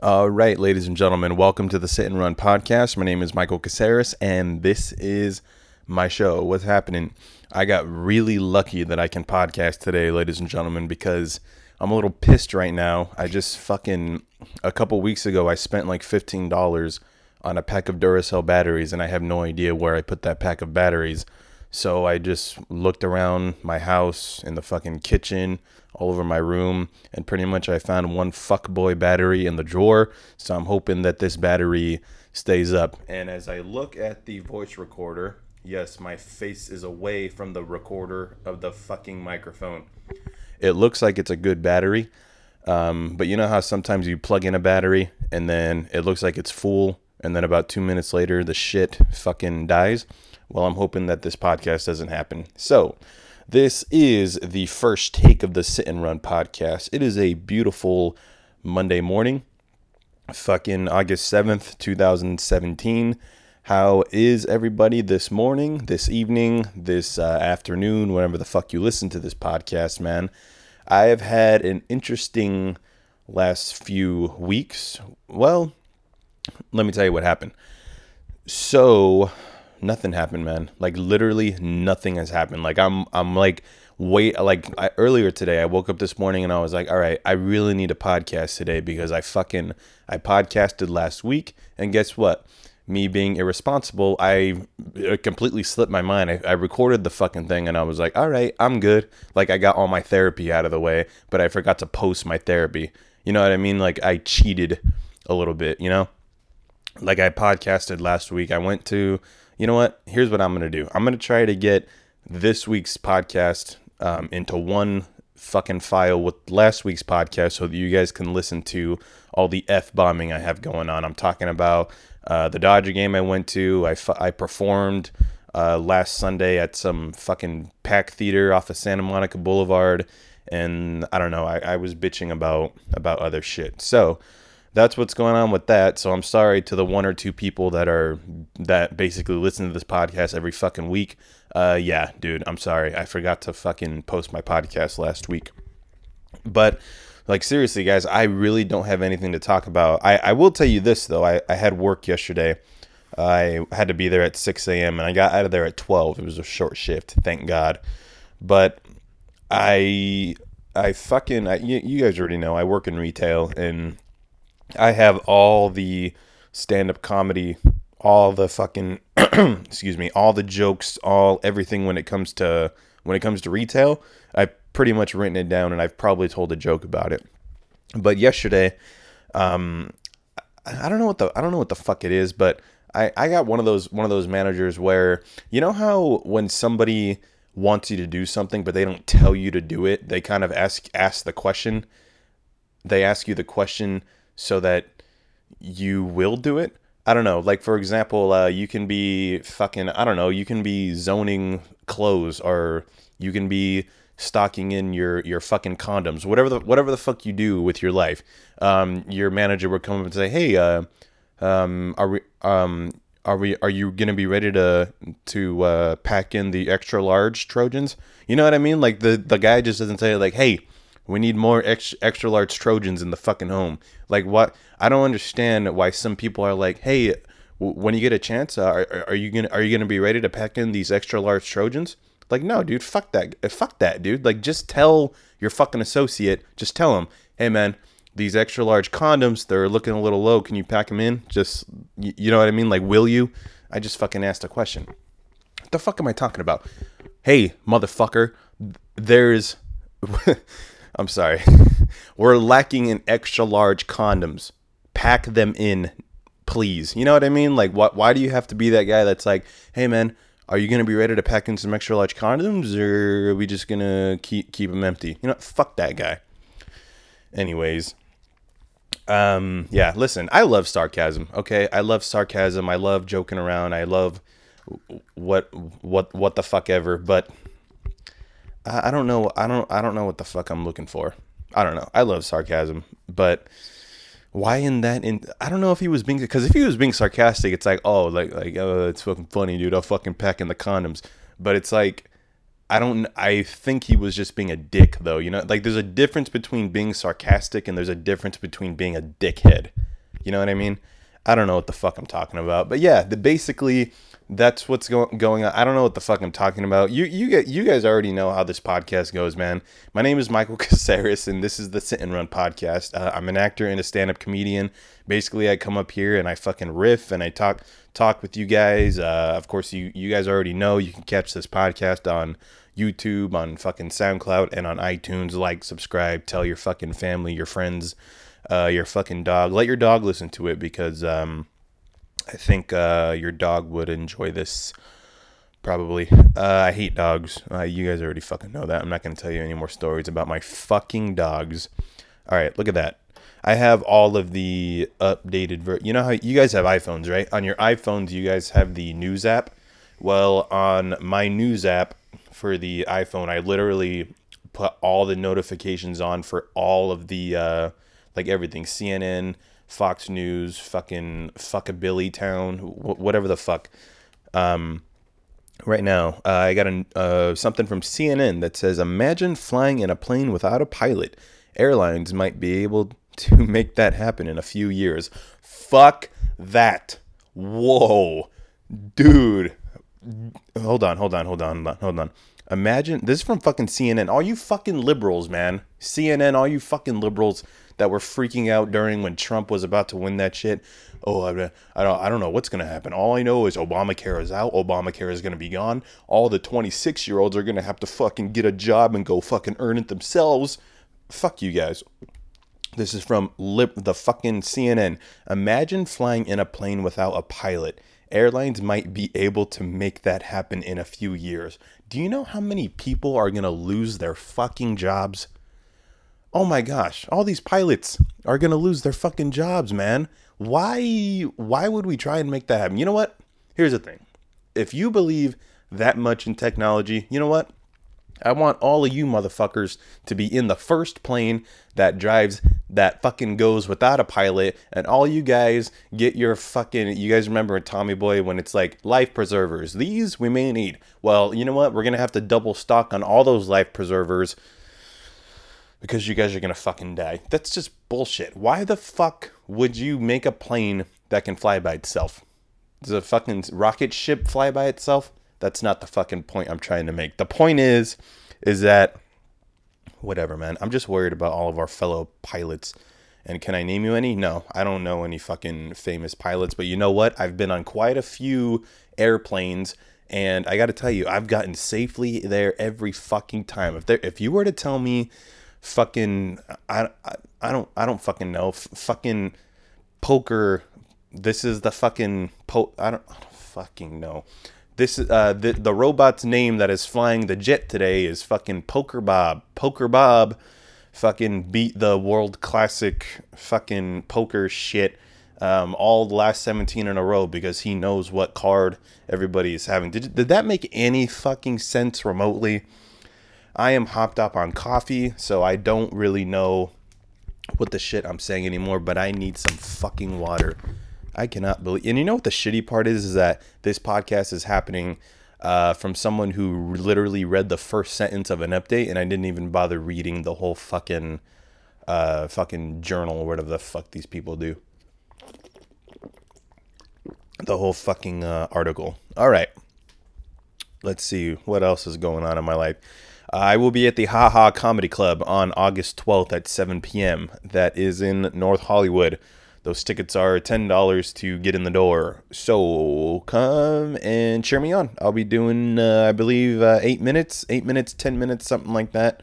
All right, ladies and gentlemen, welcome to the Sit and Run podcast. My name is Michael Caceres, and this is my show. What's happening? I got really lucky that I can podcast today, ladies and gentlemen, because I'm a little pissed right now. I just fucking a couple weeks ago I spent like fifteen dollars on a pack of Duracell batteries, and I have no idea where I put that pack of batteries. So I just looked around my house, in the fucking kitchen, all over my room, and pretty much I found one fuckboy battery in the drawer. So I'm hoping that this battery stays up. And as I look at the voice recorder, yes, my face is away from the recorder of the fucking microphone. It looks like it's a good battery. Um, but you know how sometimes you plug in a battery and then it looks like it's full, and then about two minutes later, the shit fucking dies? Well, I'm hoping that this podcast doesn't happen. So, this is the first take of the Sit and Run podcast. It is a beautiful Monday morning, fucking August 7th, 2017. How is everybody this morning, this evening, this uh, afternoon, whenever the fuck you listen to this podcast, man? I have had an interesting last few weeks. Well, let me tell you what happened. So, nothing happened, man. Like literally nothing has happened. Like I'm I'm like wait like I, earlier today I woke up this morning and I was like, "All right, I really need a podcast today because I fucking I podcasted last week and guess what? Me being irresponsible, I uh, completely slipped my mind. I, I recorded the fucking thing and I was like, all right, I'm good. Like, I got all my therapy out of the way, but I forgot to post my therapy. You know what I mean? Like, I cheated a little bit, you know? Like, I podcasted last week. I went to you know what? Here's what I'm going to do. I'm going to try to get this week's podcast um, into one fucking file with last week's podcast so that you guys can listen to all the F bombing I have going on. I'm talking about uh, the Dodger game I went to. I, fu- I performed uh, last Sunday at some fucking pack theater off of Santa Monica Boulevard. And I don't know, I, I was bitching about about other shit. So that's what's going on with that. So I'm sorry to the one or two people that are that basically listen to this podcast every fucking week. Uh, yeah, dude, I'm sorry. I forgot to fucking post my podcast last week. But like seriously, guys, I really don't have anything to talk about. I, I will tell you this though. I, I had work yesterday. I had to be there at 6 a.m. and I got out of there at 12. It was a short shift, thank God. But I I fucking I, you, you guys already know I work in retail and I have all the stand up comedy, all the fucking excuse me, all the jokes, all everything when it comes to when it comes to retail. I've pretty much written it down and I've probably told a joke about it. But yesterday, um I don't know what the I don't know what the fuck it is, but I, I got one of those one of those managers where you know how when somebody wants you to do something but they don't tell you to do it, they kind of ask ask the question. They ask you the question so that you will do it. I don't know. Like for example, uh, you can be fucking. I don't know. You can be zoning clothes, or you can be stocking in your your fucking condoms. Whatever the whatever the fuck you do with your life. Um, your manager would come up and say, "Hey, uh, um, are we um." Are we? Are you gonna be ready to to uh, pack in the extra large Trojans? You know what I mean? Like the the guy just doesn't say like, "Hey, we need more extra, extra large Trojans in the fucking home. Like what? I don't understand why some people are like, hey, when you get a chance, uh, are, are you gonna are you gonna be ready to pack in these extra large Trojans? Like no, dude, fuck that, uh, fuck that, dude. Like just tell your fucking associate, just tell him, hey man, these extra large condoms, they're looking a little low. Can you pack them in? Just you, you know what I mean? Like, will you? I just fucking asked a question. What the fuck am I talking about? Hey, motherfucker, there's I'm sorry. We're lacking in extra large condoms. Pack them in, please. You know what I mean? Like, what? Why do you have to be that guy that's like, hey man, are you gonna be ready to pack in some extra large condoms, or are we just gonna keep keep them empty? You know, fuck that guy. Anyways, um, yeah. Listen, I love sarcasm. Okay, I love sarcasm. I love joking around. I love what what what the fuck ever. But I, don't know. I don't. I don't know what the fuck I'm looking for. I don't know. I love sarcasm, but why in that? In I don't know if he was being because if he was being sarcastic, it's like oh like like oh it's fucking funny, dude. I'll fucking pack in the condoms. But it's like I don't. I think he was just being a dick, though. You know, like there's a difference between being sarcastic and there's a difference between being a dickhead. You know what I mean? I don't know what the fuck I'm talking about. But yeah, the basically that's what's going going on. I don't know what the fuck I'm talking about. You you get you guys already know how this podcast goes, man. My name is Michael Caceres, and this is the Sit and Run podcast. Uh, I'm an actor and a stand up comedian. Basically, I come up here and I fucking riff and I talk talk with you guys. Uh, of course, you you guys already know you can catch this podcast on YouTube, on fucking SoundCloud, and on iTunes. Like, subscribe, tell your fucking family, your friends, uh, your fucking dog. Let your dog listen to it because um I think uh, your dog would enjoy this. Probably. Uh, I hate dogs. Uh, you guys already fucking know that. I'm not going to tell you any more stories about my fucking dogs. All right, look at that. I have all of the updated. Ver- you know how you guys have iPhones, right? On your iPhones, you guys have the news app. Well, on my news app for the iPhone, I literally put all the notifications on for all of the uh, like everything CNN, Fox News, fucking fuckabilly town, wh- whatever the fuck. Um, right now, uh, I got a, uh, something from CNN that says, "Imagine flying in a plane without a pilot. Airlines might be able to make that happen in a few years." Fuck that. Whoa, dude. Hold on, hold on, hold on, hold on, hold on. Imagine this is from fucking CNN. All you fucking liberals, man. CNN, all you fucking liberals that were freaking out during when Trump was about to win that shit. Oh, I, don't, I don't know what's gonna happen. All I know is Obamacare is out. Obamacare is gonna be gone. All the 26 year olds are gonna have to fucking get a job and go fucking earn it themselves. Fuck you guys. This is from lip, the fucking CNN. Imagine flying in a plane without a pilot. Airlines might be able to make that happen in a few years. Do you know how many people are going to lose their fucking jobs? Oh my gosh, all these pilots are going to lose their fucking jobs, man. Why why would we try and make that happen? You know what? Here's the thing. If you believe that much in technology, you know what? I want all of you motherfuckers to be in the first plane that drives that fucking goes without a pilot, and all you guys get your fucking. You guys remember Tommy Boy when it's like life preservers? These we may need. Well, you know what? We're gonna have to double stock on all those life preservers because you guys are gonna fucking die. That's just bullshit. Why the fuck would you make a plane that can fly by itself? Does a fucking rocket ship fly by itself? That's not the fucking point I'm trying to make. The point is, is that whatever, man. I'm just worried about all of our fellow pilots. And can I name you any? No, I don't know any fucking famous pilots. But you know what? I've been on quite a few airplanes, and I got to tell you, I've gotten safely there every fucking time. If there, if you were to tell me, fucking, I, I, I don't, I don't fucking know, F- fucking poker. This is the fucking po. I don't, I don't fucking know this uh the, the robot's name that is flying the jet today is fucking Poker Bob. Poker Bob fucking beat the world classic fucking poker shit um, all the last 17 in a row because he knows what card everybody is having. Did, did that make any fucking sense remotely? I am hopped up on coffee, so I don't really know what the shit I'm saying anymore, but I need some fucking water. I cannot believe. And you know what the shitty part is? Is that this podcast is happening uh, from someone who literally read the first sentence of an update, and I didn't even bother reading the whole fucking uh, fucking journal or whatever the fuck these people do. The whole fucking uh, article. All right. Let's see what else is going on in my life. I will be at the Ha Ha Comedy Club on August 12th at 7 p.m. That is in North Hollywood. Those tickets are $10 to get in the door. So come and cheer me on. I'll be doing, uh, I believe, uh, eight minutes, eight minutes, 10 minutes, something like that.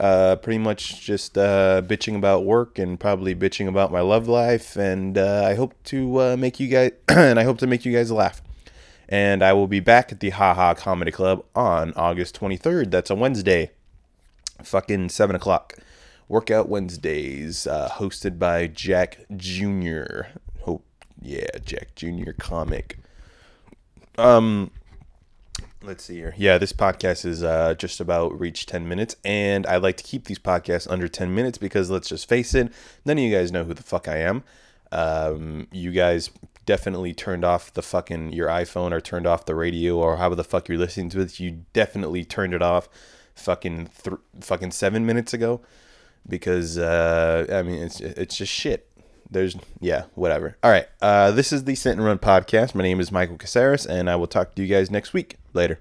Uh, pretty much just uh, bitching about work and probably bitching about my love life. And uh, I hope to uh, make you guys, and I hope to make you guys laugh. And I will be back at the Ha Ha Comedy Club on August 23rd. That's a Wednesday. Fucking 7 o'clock. Workout Wednesdays, uh, hosted by Jack Jr. Hope, yeah, Jack Jr. comic. Um, let's see here. Yeah, this podcast is uh, just about reached 10 minutes, and I like to keep these podcasts under 10 minutes because let's just face it, none of you guys know who the fuck I am. Um, you guys definitely turned off the fucking your iPhone or turned off the radio or however the fuck you're listening to it. You definitely turned it off fucking th- fucking seven minutes ago because uh, I mean it's it's just shit. there's yeah, whatever. All right. Uh, this is the Sit and Run podcast. My name is Michael Caceres, and I will talk to you guys next week. Later.